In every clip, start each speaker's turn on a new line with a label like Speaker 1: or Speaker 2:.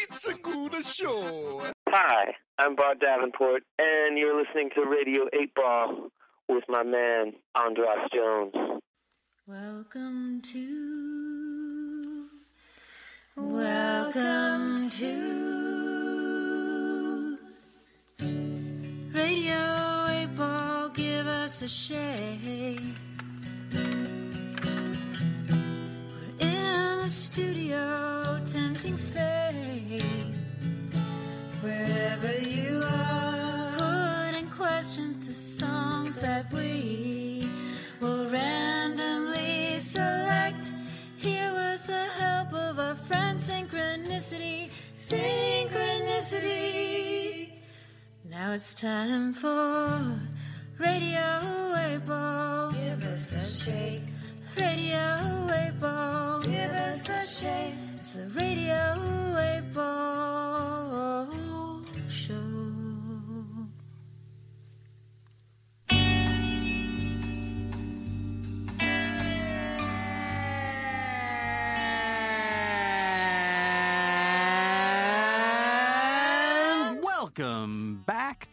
Speaker 1: It's a good show.
Speaker 2: Hi, I'm Bart Davenport, and you're listening to Radio 8 Ball with my man, Andras Jones.
Speaker 3: Welcome to. Welcome to. Radio 8 Ball, give us a shake. We're in the studio, tempting fate. Wherever you are, putting questions to songs that we will randomly select. Here with the help of our friend Synchronicity, Synchronicity. Now it's time for Radio 8 Ball. Give us a shake. Radio 8 Ball. Give us a shake. It's the Radio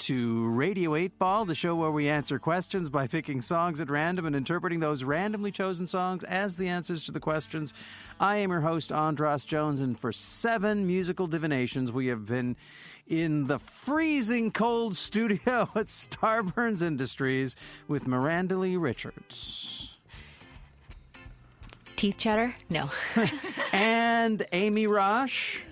Speaker 4: to Radio 8 Ball, the show where we answer questions by picking songs at random and interpreting those randomly chosen songs as the answers to the questions. I am your host, Andras Jones, and for seven musical divinations, we have been in the freezing cold studio at Starburns Industries with Miranda Lee Richards.
Speaker 5: Teeth chatter? No.
Speaker 4: and Amy Rosh.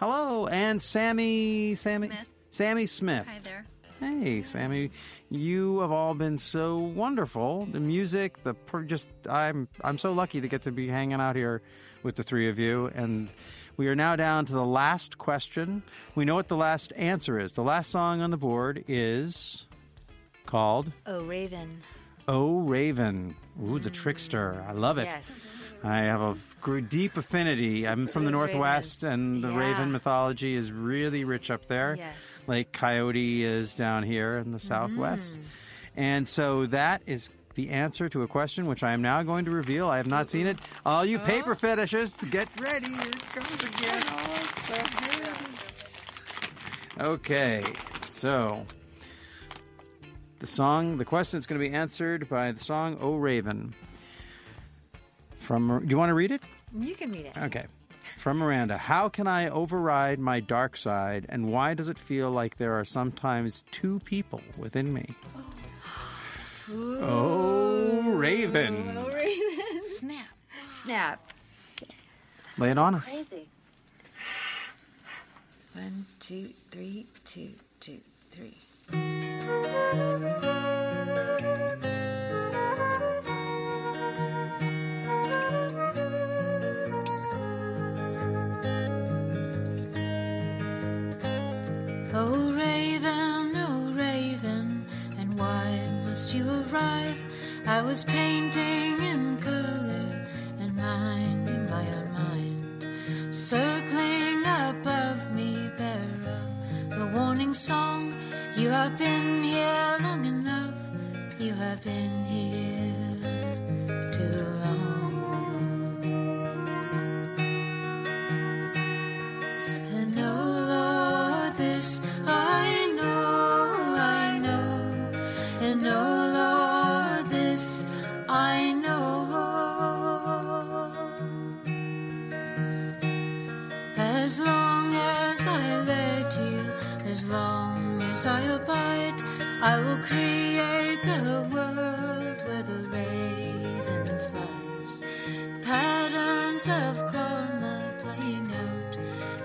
Speaker 4: Hello, and Sammy, Sammy,
Speaker 5: Smith.
Speaker 4: Sammy Smith.
Speaker 5: Hi there.
Speaker 4: Hey, Sammy, you have all been so wonderful. The music, the per- just I'm I'm so lucky to get to be hanging out here with the three of you and we are now down to the last question. We know what the last answer is. The last song on the board is called
Speaker 5: Oh, Raven.
Speaker 4: Oh Raven. Ooh, the trickster. I love it.
Speaker 5: Yes.
Speaker 4: I have a deep affinity. I'm from the Northwest,
Speaker 5: ravens.
Speaker 4: and the
Speaker 5: Yeah.
Speaker 4: raven mythology is really rich up there.
Speaker 5: Yes.
Speaker 4: Like Coyote is down here in the Southwest.
Speaker 5: Mm.
Speaker 4: And so that is the answer to a question which I am now going to reveal. I have not seen it. All you paper fetishists, get ready. Here it comes again. Oh, so. Okay, so the song, the question is going to be answered by the song "Oh Raven." From, do you want to read it?
Speaker 5: You can read it.
Speaker 4: Okay. From Miranda, how can I override my dark side, and why does it feel like there are sometimes two people within me? Oh, Raven.
Speaker 5: Oh, Snap. Snap.
Speaker 4: Lay it on us.
Speaker 5: Crazy. One, two, three, two, two, three.
Speaker 3: Oh Raven, oh Raven, and why must you arrive? I was painting in color and minding my own mind. Circling above me, bearer, the warning song. You have been here long enough. You have been here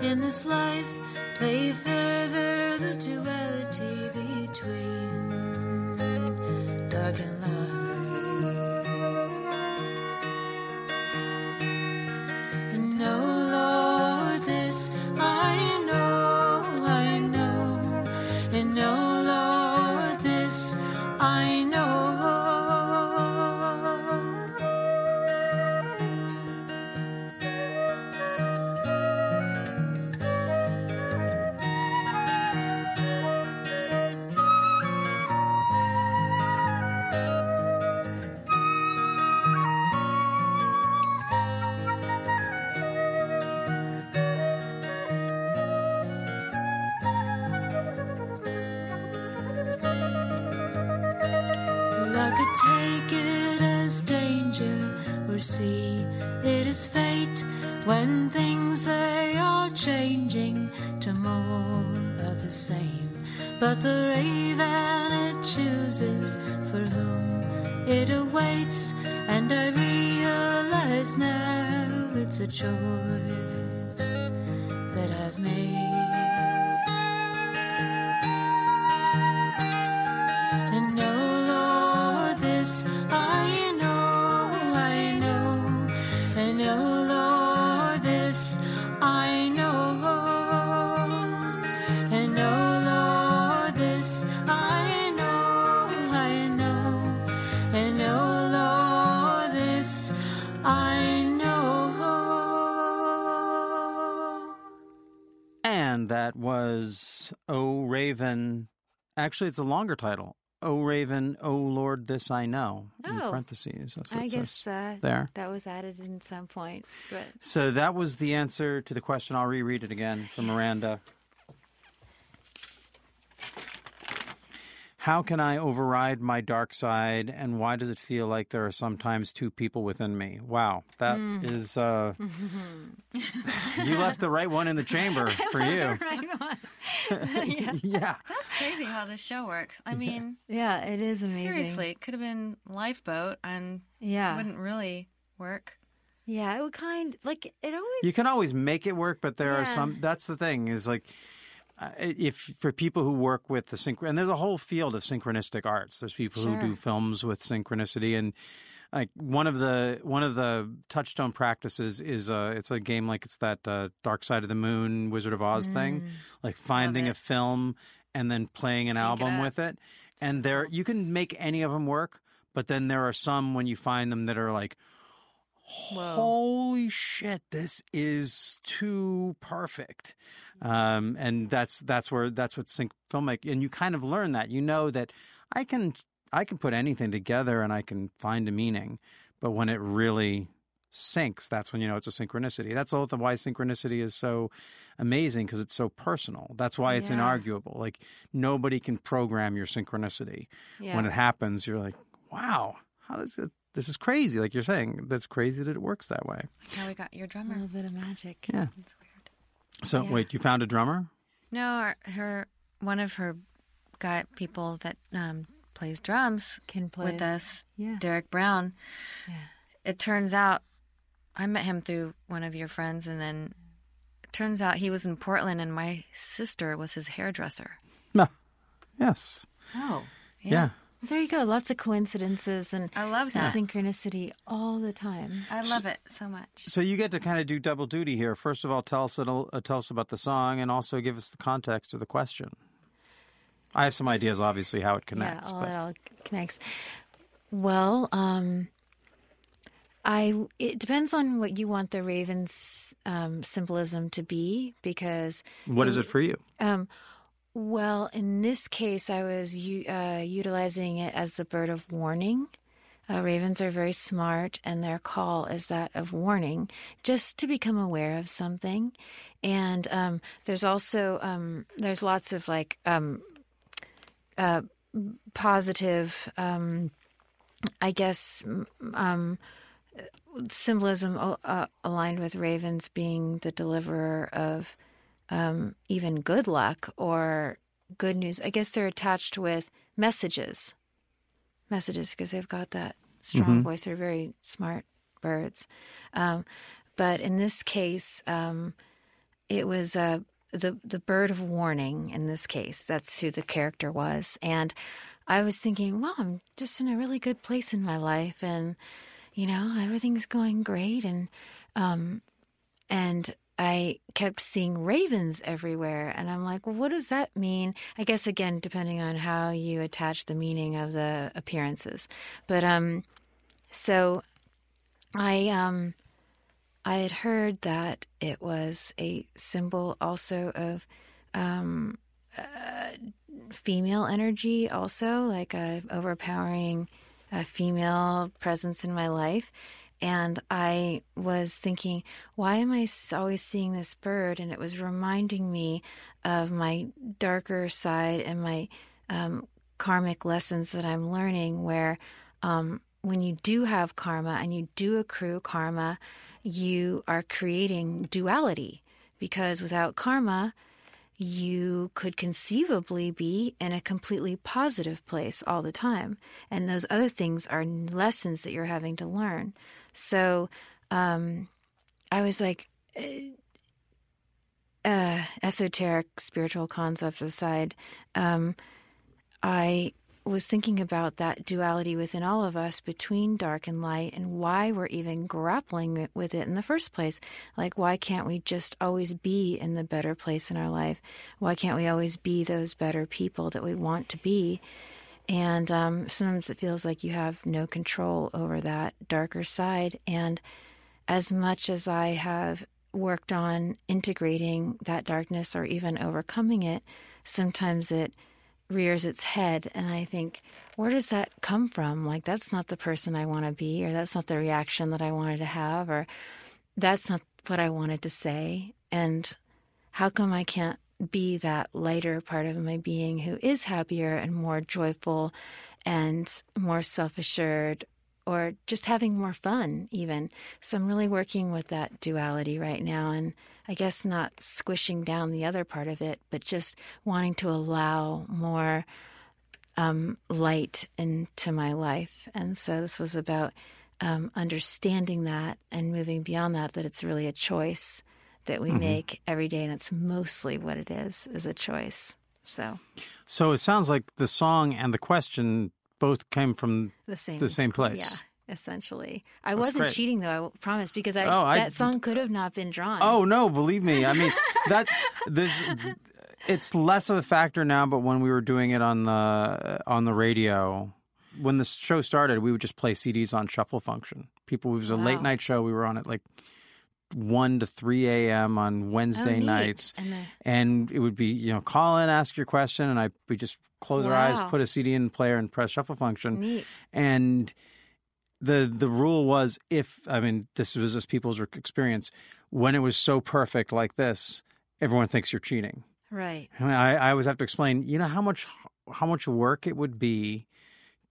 Speaker 3: in this life, they further
Speaker 6: for whom it awaits, and I realize now it's a choice
Speaker 4: Actually, it's a longer title. O Raven, O Lord, this I know. In
Speaker 3: Oh.
Speaker 4: parentheses. That's what
Speaker 3: I guess
Speaker 4: says
Speaker 3: uh,
Speaker 4: there.
Speaker 3: that was added in some point, but
Speaker 4: So that was the answer to the question. I'll reread it again from Miranda. How can I override my dark side, and why does it feel like there are sometimes two people within me? Wow, that is. Uh, you left the right one in the chamber for you. yeah.
Speaker 5: That's crazy how this show works. I mean,
Speaker 3: yeah, it is amazing.
Speaker 5: seriously, it could have been Lifeboat and
Speaker 3: yeah, it
Speaker 5: wouldn't really work.
Speaker 3: yeah, it would kind like it always.
Speaker 4: You can always make it work, but there are some. That's the thing is like, uh, if for people who work with the synch, and there's a whole field of synchronistic arts. There's people who do films with synchronicity, and like one of the one of the touchstone practices is uh it's a game like it's that uh, Dark Side of the Moon, Wizard of Oz thing,
Speaker 3: Mm.
Speaker 4: like finding a film and then playing an
Speaker 5: Sync
Speaker 4: album
Speaker 5: up.
Speaker 4: with it. And there, you can make any of them work, but then there are some when you find them that are like holy shit this is too perfect. Um, and that's that's where that's what sync filmmaking and you kind of learn that. You know that i can i can put anything together and i can find a meaning but when it really syncs that's when you know it's a synchronicity. That's all the why synchronicity is so amazing because it's so personal. That's why it's
Speaker 3: Yeah.
Speaker 4: inarguable. Like nobody can program your synchronicity.
Speaker 3: Yeah.
Speaker 4: when it happens, you're like, wow, how does it? This is crazy. Like you're saying, that's crazy that it works that way.
Speaker 5: How we got your drummer.
Speaker 3: a little bit of magic.
Speaker 4: Yeah.
Speaker 5: That's weird.
Speaker 4: So
Speaker 3: Yeah.
Speaker 4: wait, you found a drummer?
Speaker 5: No, our, her one of her guy people that um, plays drums
Speaker 3: Can play
Speaker 5: with us,
Speaker 3: Yeah.
Speaker 5: Derek Brown.
Speaker 3: Yeah.
Speaker 5: It turns out I met him through one of your friends, and then it turns out he was in Portland, and my sister was his hairdresser.
Speaker 4: No. Yes.
Speaker 5: Oh,
Speaker 4: Yeah.
Speaker 3: There you go. Lots of coincidences and
Speaker 5: I love that.
Speaker 3: synchronicity all the time.
Speaker 5: I love it so much.
Speaker 4: So you get to kind of do double duty here. First of all, tell us little, uh, tell us about the song, and also give us the context of the question. I have some ideas, obviously, how it connects.
Speaker 3: yeah, all
Speaker 4: but
Speaker 3: it all connects. Well, um, I it depends on what you want the raven's um, symbolism to be because
Speaker 4: what is it for you?
Speaker 3: Um, well, in this case, I was uh, utilizing it as the bird of warning. Uh, ravens are very smart, and their call is that of warning, just to become aware of something. And um, there's also um, there's lots of like um, uh, positive, um, I guess, um, symbolism uh, aligned with ravens being the deliverer of um, even good luck or good news. I guess they're attached with messages, messages because they've got that strong voice. They're very smart birds. Um, but in this case, um, it was uh, the the bird of warning. In this case, that's who the character was, and I was thinking, well, I'm just in a really good place in my life, and you know, everything's going great, and um, and I kept seeing ravens everywhere. And I'm like, well, what does that mean? I guess, again, depending on how you attach the meaning of the appearances. But um, so I, um, I had heard that it was a symbol also of um, uh, female energy, also, like a overpowering uh, female presence in my life. And I was thinking, why am I always seeing this bird? And it was reminding me of my darker side and my um, karmic lessons that I'm learning, where um, when you do have karma and you do accrue karma, you are creating duality because without karma, you could conceivably be in a completely positive place all the time. And those other things are lessons that you're having to learn. So um, I was like, uh, esoteric spiritual concepts aside, um, I was thinking about that duality within all of us between dark and light and why we're even grappling with it in the first place. Like, why can't we just always be in the better place in our life? Why can't we always be those better people that we want to be? And um, sometimes it feels like you have no control over that darker side. And as much as I have worked on integrating that darkness or even overcoming it, sometimes it rears its head and I think, where does that come from? Like, that's not the person I want to be, or that's not the reaction that I wanted to have, or that's not what I wanted to say. And how come I can't be that lighter part of my being who is happier and more joyful and more self assured or just having more fun, even? So I'm really working with that duality right now. And I guess not squishing down the other part of it, but just wanting to allow more um, light into my life. And so this was about um, understanding that and moving beyond that, that it's really a choice that we mm-hmm. make every day. And it's mostly what it is, is a choice. So,
Speaker 4: so it sounds like the song and the question both came from
Speaker 3: the same,
Speaker 4: the same place.
Speaker 3: Yeah essentially. I That's wasn't great. cheating though, I promise, because I, oh, that I, song could have not been drawn.
Speaker 4: Oh no, believe me. I mean, that's this. It's less of a factor now, but when we were doing it on the on the radio, when the show started, we would just play CDs on shuffle function. People, it was a wow. late night show. We were on it like one to three a.m. on oh, Wednesday
Speaker 3: oh,
Speaker 4: nights,
Speaker 3: and, the...
Speaker 4: and, it would be you know call in, ask your question, and I we just close
Speaker 3: wow.
Speaker 4: our eyes, put a CD in the player, and press shuffle function,
Speaker 3: Neat.
Speaker 4: and the the rule was if I mean this was just people's experience when it was so perfect like this, everyone thinks you're cheating.
Speaker 3: Right.
Speaker 4: And I, I always have to explain, you know how much how much work it would be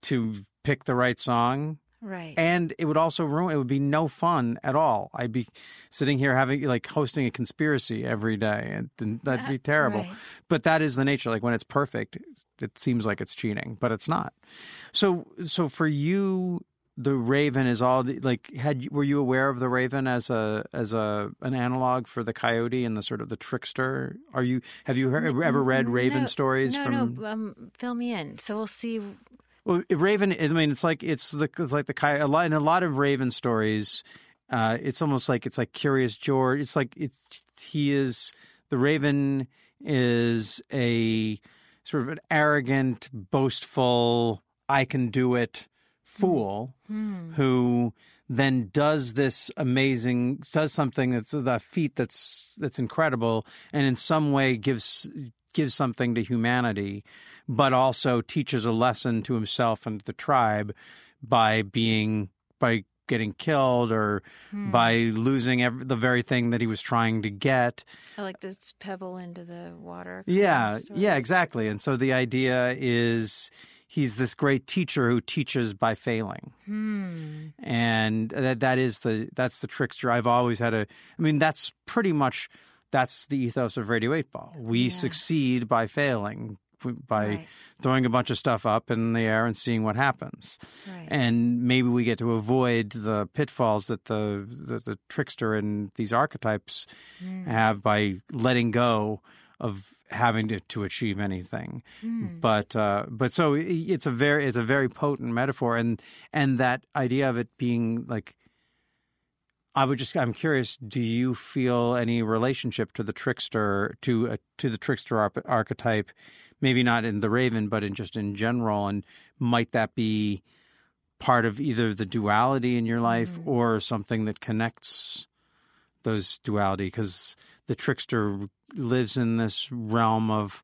Speaker 4: to pick the right song.
Speaker 3: Right.
Speaker 4: And it would also ruin it would be no fun at all. I'd be sitting here having like hosting a conspiracy every day and that'd be terrible.
Speaker 3: Right.
Speaker 4: But that is the nature. Like when it's perfect, it seems like it's cheating, but it's not. So so for you the raven is all the, like had were you aware of the raven as a as a an analog for the coyote and the sort of the trickster are you have you heard, ever read raven
Speaker 3: no,
Speaker 4: stories
Speaker 3: no,
Speaker 4: from
Speaker 3: no um, fill me in so we'll see
Speaker 4: well raven i mean it's like it's the it's like the a lot in a lot of raven stories uh it's almost like it's like curious george it's like it's he is the raven is a sort of an arrogant boastful i can do it fool
Speaker 3: mm.
Speaker 4: who then does this amazing does something that's a feat that's that's incredible and in some way gives gives something to humanity but also teaches a lesson to himself and the tribe by being by getting killed or
Speaker 3: hmm.
Speaker 4: by losing every, the very thing that he was trying to get.
Speaker 3: I like this pebble into the water.
Speaker 4: Yeah, yeah, exactly. And so the idea is he's this great teacher who teaches by failing.
Speaker 3: Hmm.
Speaker 4: And that that is the that's the trickster. I've always had a I mean that's pretty much that's the ethos of Radio 8 Ball. We
Speaker 3: yeah.
Speaker 4: succeed by failing by
Speaker 3: right.
Speaker 4: throwing a bunch of stuff up in the air and seeing what happens.
Speaker 3: Right.
Speaker 4: And maybe we get to avoid the pitfalls that the the, the trickster and these archetypes
Speaker 3: mm.
Speaker 4: have by letting go of having to, to achieve anything.
Speaker 3: Mm.
Speaker 4: But uh, but so it's a very it's a very potent metaphor, and and that idea of it being like. I would just. I'm curious. Do you feel any relationship to the trickster, to uh, to the trickster archetype? Maybe not in the Raven, but in just in general. And might that be part of either the duality in your life
Speaker 3: mm.
Speaker 4: or something that connects those duality? Because the trickster lives in this realm of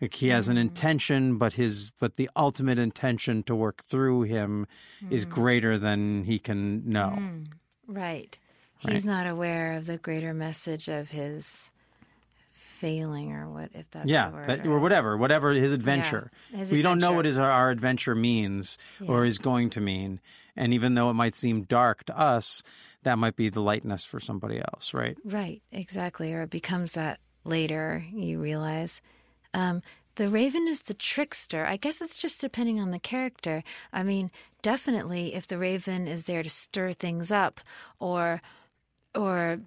Speaker 4: like he has an
Speaker 3: Mm.
Speaker 4: intention, but his but the ultimate intention to work through him is
Speaker 3: Mm.
Speaker 4: greater than he can know.
Speaker 3: Mm. Right.
Speaker 4: Right.
Speaker 3: He's not aware of the greater message of his failing or what if that's
Speaker 4: yeah,
Speaker 3: word,
Speaker 4: that, or whatever, whatever his adventure.
Speaker 3: his
Speaker 4: we don't know what his our adventure means or is going to mean, and even though it might seem dark to us, that might be the lightness for somebody else, right?
Speaker 3: Right, exactly. Or it becomes that later, you realize. Um, the raven is the trickster. I guess it's just depending on the character. I mean, definitely if the raven is there to stir things up or or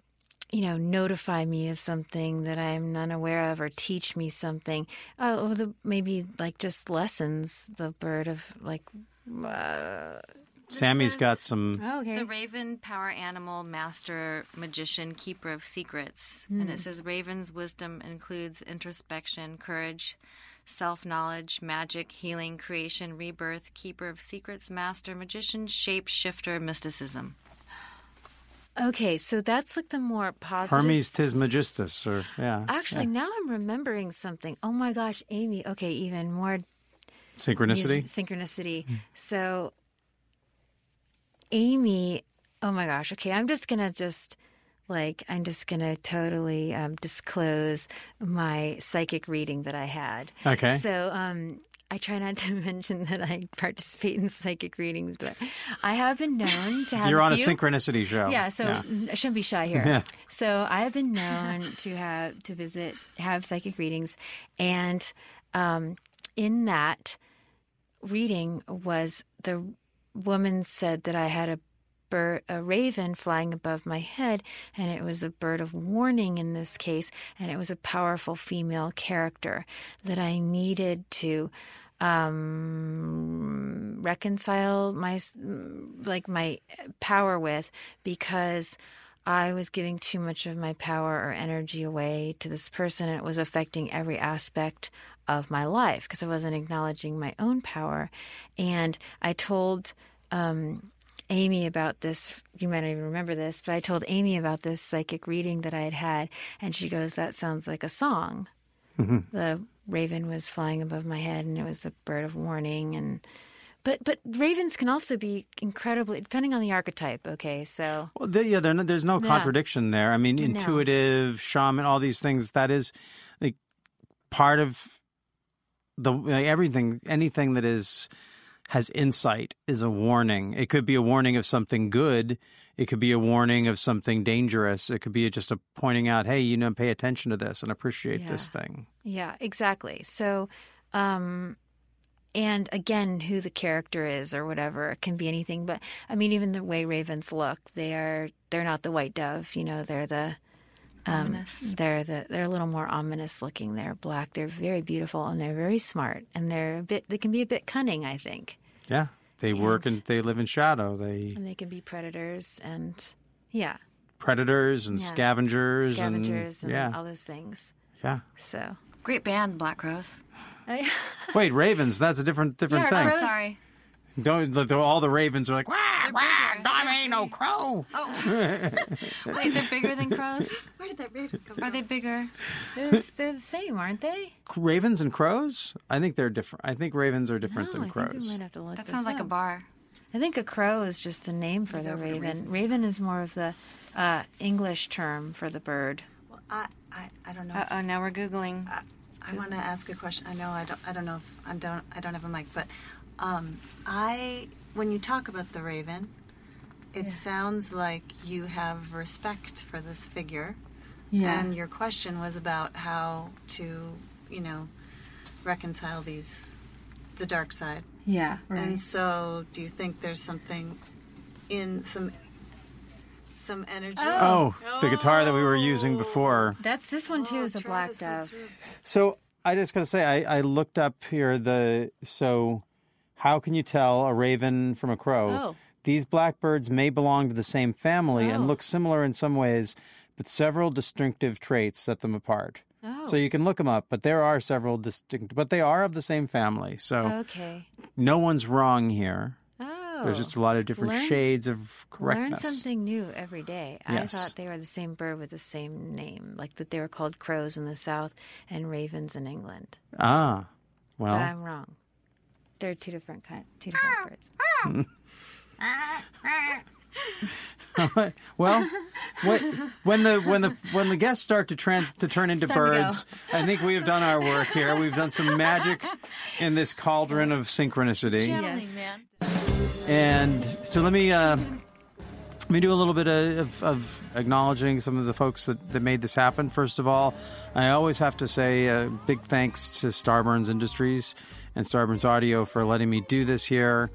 Speaker 3: you know, notify me of something that I'm unaware of or teach me something. Or the, maybe like just lessons, the bird of like uh,
Speaker 4: Sammy's got some.
Speaker 3: oh, okay.
Speaker 5: The raven, power animal, master, magician, keeper of secrets. And
Speaker 3: Hmm.
Speaker 5: it says raven's wisdom includes introspection, courage, self knowledge, magic, healing, creation, rebirth, keeper of secrets, master, magician, shape shifter, mysticism.
Speaker 3: Okay, so that's like the more positive.
Speaker 4: Hermes Trismegistus, or yeah,
Speaker 3: Actually, now I'm remembering something. Oh my gosh, Amy. Okay, even more
Speaker 4: synchronicity.
Speaker 3: mus- synchronicity. So, Amy. Oh my gosh. Okay, I'm just gonna just like I'm just gonna totally um, disclose my psychic reading that I had.
Speaker 4: Okay.
Speaker 3: So, um, I try not to mention that I participate in psychic readings, but I have been known to have.
Speaker 4: You're on a
Speaker 3: few-
Speaker 4: synchronicity show.
Speaker 3: yeah, so I shouldn't be shy here.
Speaker 4: Yeah.
Speaker 3: So I have been known to have to visit, have psychic readings, and um, in that reading was the woman said that I had a bird, a raven flying above my head, and it was a bird of warning in this case, and it was a powerful female character that I needed to um reconcile my like my power with because I was giving too much of my power or energy away to this person and it was affecting every aspect of my life because I wasn't acknowledging my own power and I told um Amy about this. You might not even remember this, but I told Amy about this psychic reading that I had had, and she goes, "That sounds like a song." The raven was flying above my head, and it was a bird of warning. And but but ravens can also be incredibly depending on the archetype. Okay, so
Speaker 4: Well, there, yeah, no- there's no
Speaker 3: Yeah.
Speaker 4: contradiction there. I mean,
Speaker 3: No.
Speaker 4: intuitive, shaman, all these things. That is like part of the like, everything. Anything that is has insight is a warning. It could be a warning of something good. It could be a warning of something dangerous. It could be just a pointing out, hey, you know, pay attention to this and appreciate this thing.
Speaker 3: Yeah, exactly. So, um, and again, who the character is or whatever, it can be anything. But I mean, even the way ravens look, they are they're not the white dove. You know, they're the um, they're the they're a little more ominous looking. They're black. They're very beautiful and they're very smart and they're a bit. They can be a bit cunning, I think,
Speaker 4: Yeah, they work
Speaker 3: And-
Speaker 4: and they live in shadow. They
Speaker 3: and they can be predators and yeah,
Speaker 4: predators and
Speaker 3: Yeah.
Speaker 4: scavengers,
Speaker 3: scavengers and,
Speaker 4: yeah,
Speaker 3: all those things.
Speaker 4: yeah.
Speaker 3: So.
Speaker 5: Great band, Black
Speaker 3: Crowes.
Speaker 4: Wait, ravens. That's a different different
Speaker 3: Yeah,
Speaker 4: thing.
Speaker 3: crows.
Speaker 5: Sorry.
Speaker 4: Don't the- the- all the ravens are like, wah, wah, Don ain't no crow.
Speaker 5: Oh. Wait, they're bigger than crows?
Speaker 7: Where did that raven come
Speaker 5: Are they bigger?
Speaker 3: they're, they're the same, aren't they?
Speaker 4: Ravens and crows? I think they're different. I think ravens are different
Speaker 3: No,
Speaker 4: than
Speaker 3: I think
Speaker 4: crows.
Speaker 3: we might have to look
Speaker 5: That
Speaker 3: this
Speaker 5: sounds like a
Speaker 3: up.
Speaker 5: bar.
Speaker 3: I think a crow is just a name for the raven. Raven is more of the uh, English term for the bird.
Speaker 7: Well, I, I, I don't know.
Speaker 5: Uh oh, now we're Googling.
Speaker 7: I, I want to ask a question. I know I don't. I don't know if I don't. I don't have a mic, but um, I when you talk about the raven, it sounds like you have respect for this figure. And your question was about how to, you know, reconcile these, the dark side.
Speaker 3: Yeah,
Speaker 7: And so, do you think there's something in some, some energy?
Speaker 4: Oh, the guitar that we were using before.
Speaker 3: That's this one too.
Speaker 7: Oh,
Speaker 3: is a black
Speaker 7: Travis goes
Speaker 3: dove.
Speaker 4: So I just gotta say, I, I looked up here the so how can you tell a raven from a crow?
Speaker 3: Oh.
Speaker 4: These blackbirds may belong to the same family
Speaker 3: Oh.
Speaker 4: and look similar in some ways, but several distinctive traits set them apart.
Speaker 3: Oh,
Speaker 4: So you can look them up, but there are several distinct, but they are of the same family. So
Speaker 3: okay.
Speaker 4: no one's wrong here.
Speaker 3: Oh,
Speaker 4: There's just a lot of different
Speaker 3: Learn-
Speaker 4: shades of correctness.
Speaker 3: learn something new every day.
Speaker 4: Yes.
Speaker 3: I thought they were the same bird with the same name, like that they were called crows in the south and ravens in England.
Speaker 4: Ah, well,
Speaker 3: But I'm wrong. They're two different kind, two different ah, birds. Ah.
Speaker 4: well, what, when the when the when the guests start to trend to turn into
Speaker 3: time
Speaker 4: birds, I think we have done our work here. We've done some magic in this cauldron of synchronicity.
Speaker 3: Yes.
Speaker 5: man.
Speaker 4: And so let me uh, let me do a little bit of, of acknowledging some of the folks that, that made this happen. First of all, I always have to say a big thanks to Starburns Industries and Starburns Audio for letting me do this here.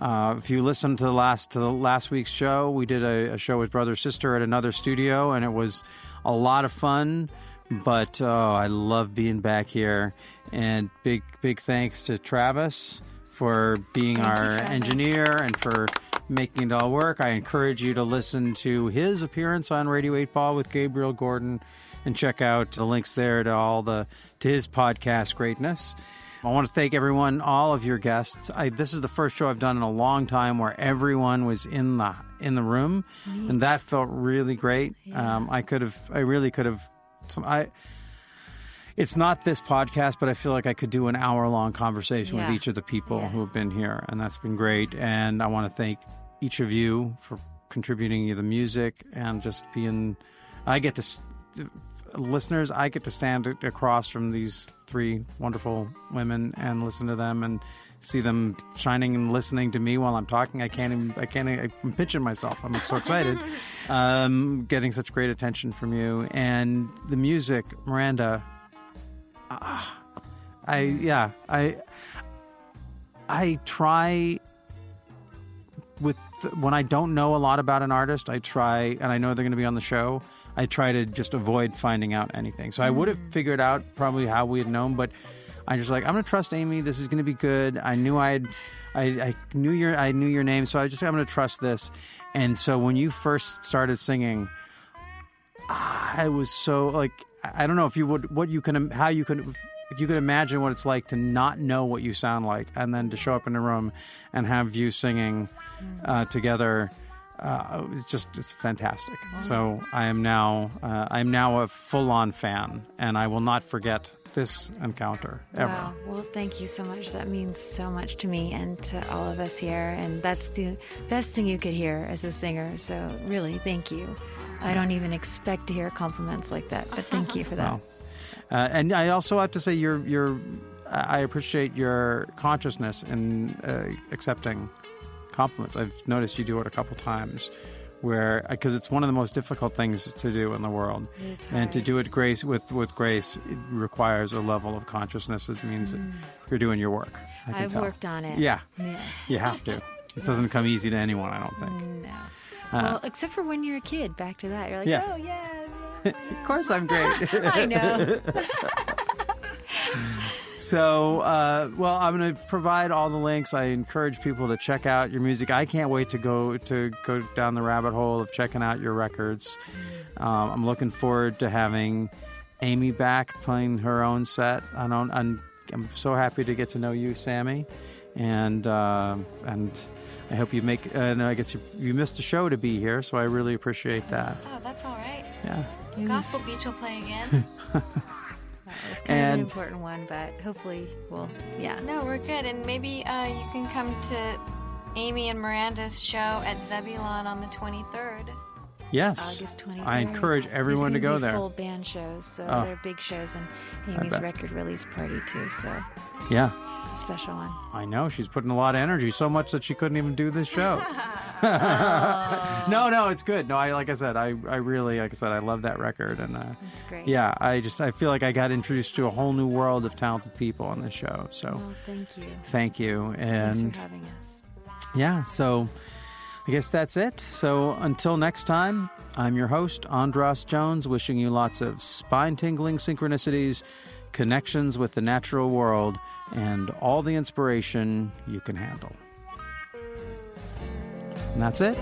Speaker 4: Uh, if you listen to the last to the last week's show, we did a, a show with brother sister at another studio, and it was a lot of fun. But oh, I love being back here, and big big thanks to Travis for being our
Speaker 3: Travis.
Speaker 4: engineer and for making it all work. I encourage you to listen to his appearance on Radio 8 Ball with Gabriel Gordon and check out the links there to all the to his podcast greatness. I want to thank everyone, all of your guests. I, this is the first show I've done in a long time where everyone was in the in the room, and that felt really great. Um, I could have, I really could have. Some, I. It's not this podcast, but I feel like I could do an hour long conversation
Speaker 3: Yeah.
Speaker 4: with each of the people
Speaker 3: Yeah.
Speaker 4: who have been here, and that's been great. And I want to thank each of you for contributing the music and just being. I get to listeners. I get to stand across from these three wonderful women and listen to them and see them shining and listening to me while I'm talking. I can't even. I can't. Even, I'm pinching myself. I'm so excited. um, getting such great attention from you and the music, Miranda. ah, I yeah. I I try with when I don't know a lot about an artist, I try, and I know they're going to be on the show. I try to just avoid finding out anything. So I would have figured out probably how we had known, but I just like I'm to trust Amy. This is to be good. I knew I'd, I, I knew your, I knew your name, so I just I'm to trust this. And so when you first started singing, I was so like I I don't know if you would what you can how you can if you could imagine what it's like to not know what you sound like and then to show up in a room and have you singing uh, together uh, it was just it's fantastic so i am now uh, i'm now a full-on fan and i will not forget this encounter ever
Speaker 3: Wow. Well, thank you so much. That means so much to me and to all of us here. And that's the best thing you could hear as a singer. So, really, thank you. I don't even expect to hear compliments like that, but thank you for that.
Speaker 4: Wow. Uh, and I also have to say, you're, you're, I appreciate your consciousness in uh, accepting compliments. I've noticed you do it a couple times, where because it's one of the most difficult things to do in the world, and to do it grace with with grace, it requires a level of consciousness. It means that you're doing your work. I
Speaker 3: Mm.
Speaker 4: Tell.
Speaker 3: worked on it.
Speaker 4: Yeah,
Speaker 3: Yes.
Speaker 4: you have to. It doesn't come easy to anyone, I don't think.
Speaker 3: No. well, except for when you're a kid. Back to that. You're like,
Speaker 4: Yeah.
Speaker 3: oh, yeah. yeah,
Speaker 4: Of course, I'm great.
Speaker 3: I know.
Speaker 4: So, uh, well, I'm going to provide all the links. I encourage people to check out your music. I can't wait to go to go down the rabbit hole of checking out your records. Um, I'm looking forward to having Amy back playing her own set. I don't. I'm, I'm so happy to get to know you, Sammy, and uh, and I hope you make. Uh, no, I guess you, you missed a show to be here, so I really appreciate that.
Speaker 5: Oh, that's all right.
Speaker 4: Yeah.
Speaker 5: Gospel Beach will play again.
Speaker 3: That was kind of an important one, but hopefully we'll, yeah.
Speaker 5: no, we're good. And maybe uh, you can come to Amy and Miranda's show at Zebulon on the 23rd.
Speaker 4: Yes.
Speaker 3: August 23rd.
Speaker 4: I encourage everyone to
Speaker 3: gonna
Speaker 4: go
Speaker 3: be
Speaker 4: there.
Speaker 3: Full band shows, so
Speaker 4: Oh.
Speaker 3: they're big shows, and Amy's record release party too. So
Speaker 4: Yeah.
Speaker 3: it's a special one.
Speaker 4: I know she's putting a lot of energy, so much that she couldn't even do this show. no, no, it's good. No, I like I said, I, I really like I said, I love that record, and uh,
Speaker 3: It's great.
Speaker 4: yeah, I just I feel like I got introduced to a whole new world of talented people on this show. So
Speaker 3: Well, thank you.
Speaker 4: thank you,
Speaker 3: Thanks
Speaker 4: and
Speaker 3: for having us.
Speaker 4: yeah, so I guess that's it. So until next time, I'm your host Andras Jones, wishing you lots of spine tingling synchronicities, connections with the natural world, and all the inspiration you can handle. And that's it.